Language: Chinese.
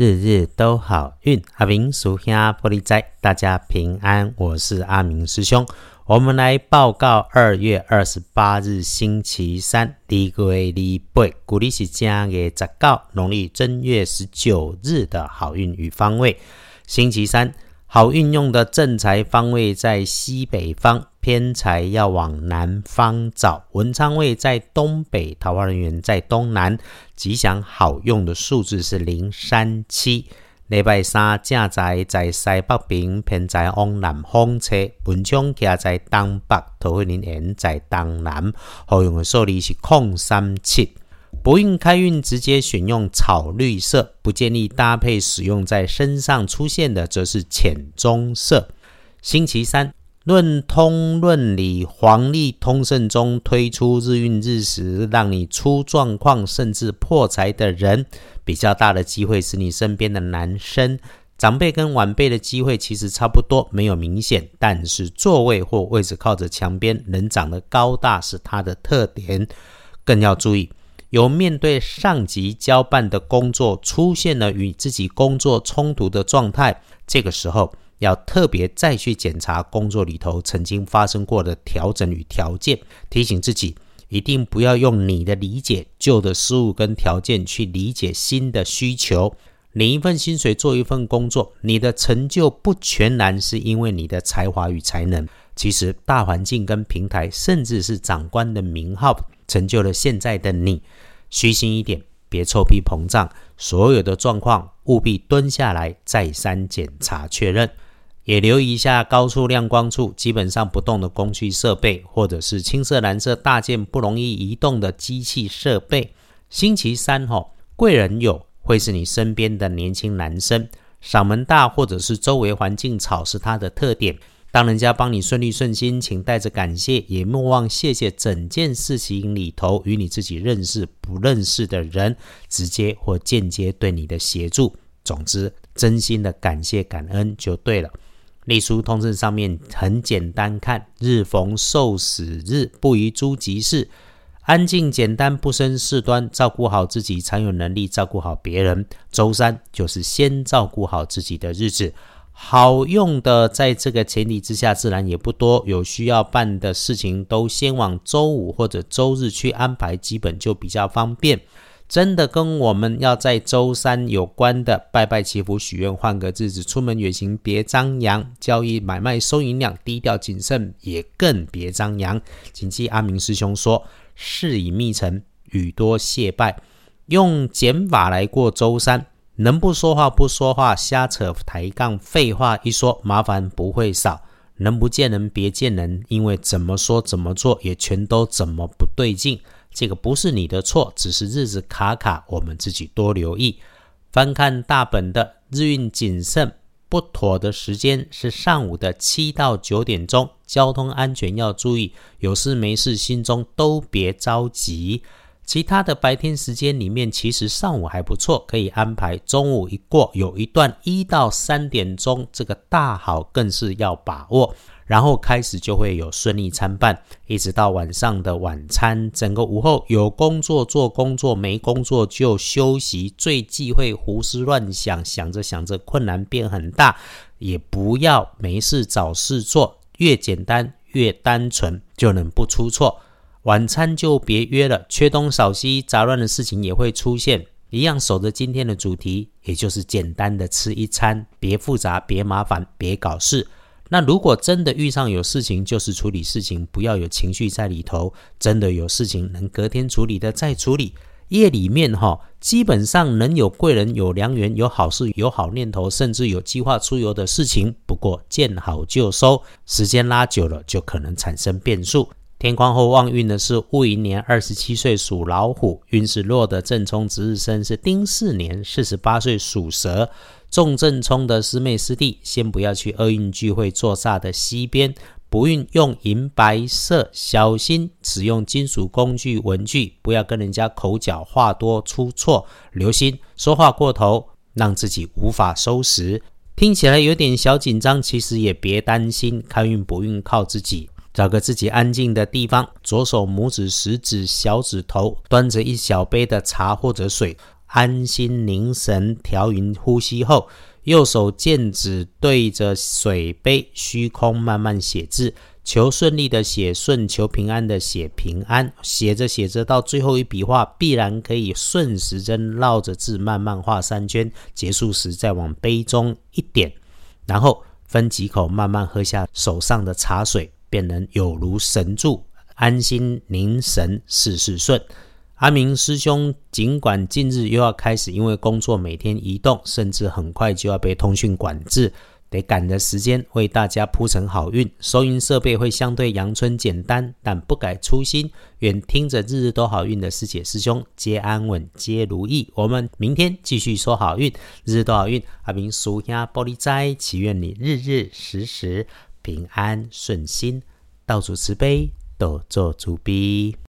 日日都好运。阿明属下玻璃仔，大家平安。我是阿明师兄。我们来报告二月二十八日星期三，第一个月礼拜，古历是正月十九，农历正月十九日的好运与方位。星期三，好运用的正财方位在西北方，偏财要往南方找。文昌位在东北，桃花人员在东南。吉祥好用的数字是零三七。礼拜三正财在西北边，偏财往南方车，文昌家在东北，桃花人缘在东南。好用的数字是空三七。不运开运直接选用草绿色，不建议搭配使用在身上出现的则是浅棕色。星期三论通论理，黄历通胜中推出日运日时让你出状况甚至破财的人。比较大的机会是你身边的男生长辈跟晚辈的机会其实差不多，没有明显，但是座位或位置靠着墙边，人长得高大是他的特点。更要注意，有面对上级交办的工作出现了与自己工作冲突的状态，这个时候要特别再去检查工作里头曾经发生过的调整与条件，提醒自己。一定不要用你的理解旧的事物跟条件去理解新的需求。领一份薪水做一份工作，你的成就不全然是因为你的才华与才能，其实大环境跟平台，甚至是长官的名号，成就了现在的你。虚心一点，别臭屁膨胀，所有的状况务必蹲下来再三检查确认。也留意一下高处亮光处基本上不动的工具设备，或者是青色、蓝色大件不容易移动的机器设备。星期三哈，贵人有会是你身边的年轻男生，嗓门大或者是周围环境吵是他的特点。当人家帮你顺利顺心，请带着感谢，也莫忘谢谢整件事情里头与你自己认识不认识的人，直接或间接对你的协助。总之，真心的感谢感恩就对了。隶书通证上面很简单，看日逢受死日，不宜诸吉事，安静简单，不生事端，照顾好自己，才有能力照顾好别人。周三就是先照顾好自己的日子，好用的，在这个前提之下，自然也不多。有需要办的事情，都先往周五或者周日去安排，基本就比较方便。真的跟我们要在周三有关的拜拜祈福许愿换个日子出门远行别张扬交易买卖收银量低调谨慎也更别张扬。谨记阿明师兄说事以密成语多谢拜，用减法来过周三，能不说话不说话，瞎扯抬杠废话一说麻烦不会少。能不见人别见人，因为怎么说怎么做也全都怎么不对劲。这个不是你的错，只是日子卡卡，我们自己多留意。翻看大本的日运谨慎不妥的时间是上午的七到九点钟，交通安全要注意，有事没事心中都别着急。其他的白天时间里面，其实上午还不错，可以安排。中午一过，有一段一到三点钟，这个大好更是要把握。然后开始就会有顺利参半，一直到晚上的晚餐，整个午后有工作做工作，没工作就休息。最忌讳胡思乱想，想着想着困难变很大，也不要没事找事做，越简单越单纯就能不出错。晚餐就别约了，缺东少西，杂乱的事情也会出现。一样守着今天的主题，也就是简单的吃一餐，别复杂，别麻烦，别搞事。那如果真的遇上有事情，就是处理事情，不要有情绪在里头。真的有事情能隔天处理的再处理。夜里面哈，基本上能有贵人、有良缘、有好事、有好念头，甚至有计划出游的事情。不过见好就收，时间拉久了就可能产生变数。天光后旺运的是戊寅年二十七岁属老虎，运势弱的正冲值日生是丁巳年四十八岁属蛇。重正冲的师妹师弟，先不要去厄运聚会坐煞的西边。不运用银白色，小心使用金属工具文具，不要跟人家口角话多出错。留心说话过头，让自己无法收拾。听起来有点小紧张，其实也别担心，开运不运靠自己。找个自己安静的地方，左手拇指、食指、小指头端着一小杯的茶或者水。安心凝神调匀呼吸后，右手剑指对着水杯虚空慢慢写字，求顺利的写顺，求平安的写平安。写着写着，到最后一笔画必然可以顺时针绕着字慢慢画三圈，结束时再往杯中一点，然后分几口慢慢喝下手上的茶水，便能有如神助，安心凝神，事事顺。阿明师兄，尽管近日又要开始因为工作每天移动，甚至很快就要被通讯管制，得赶着时间为大家铺成好运。收音设备会相对阳春简单，但不改初心。愿听着日日都好运的师姐师兄皆安稳，皆如意。我们明天继续说好运，日日都好运。阿明叔兄玻璃斋，祈愿你日日时时平安顺心，到处慈悲，多做主逼。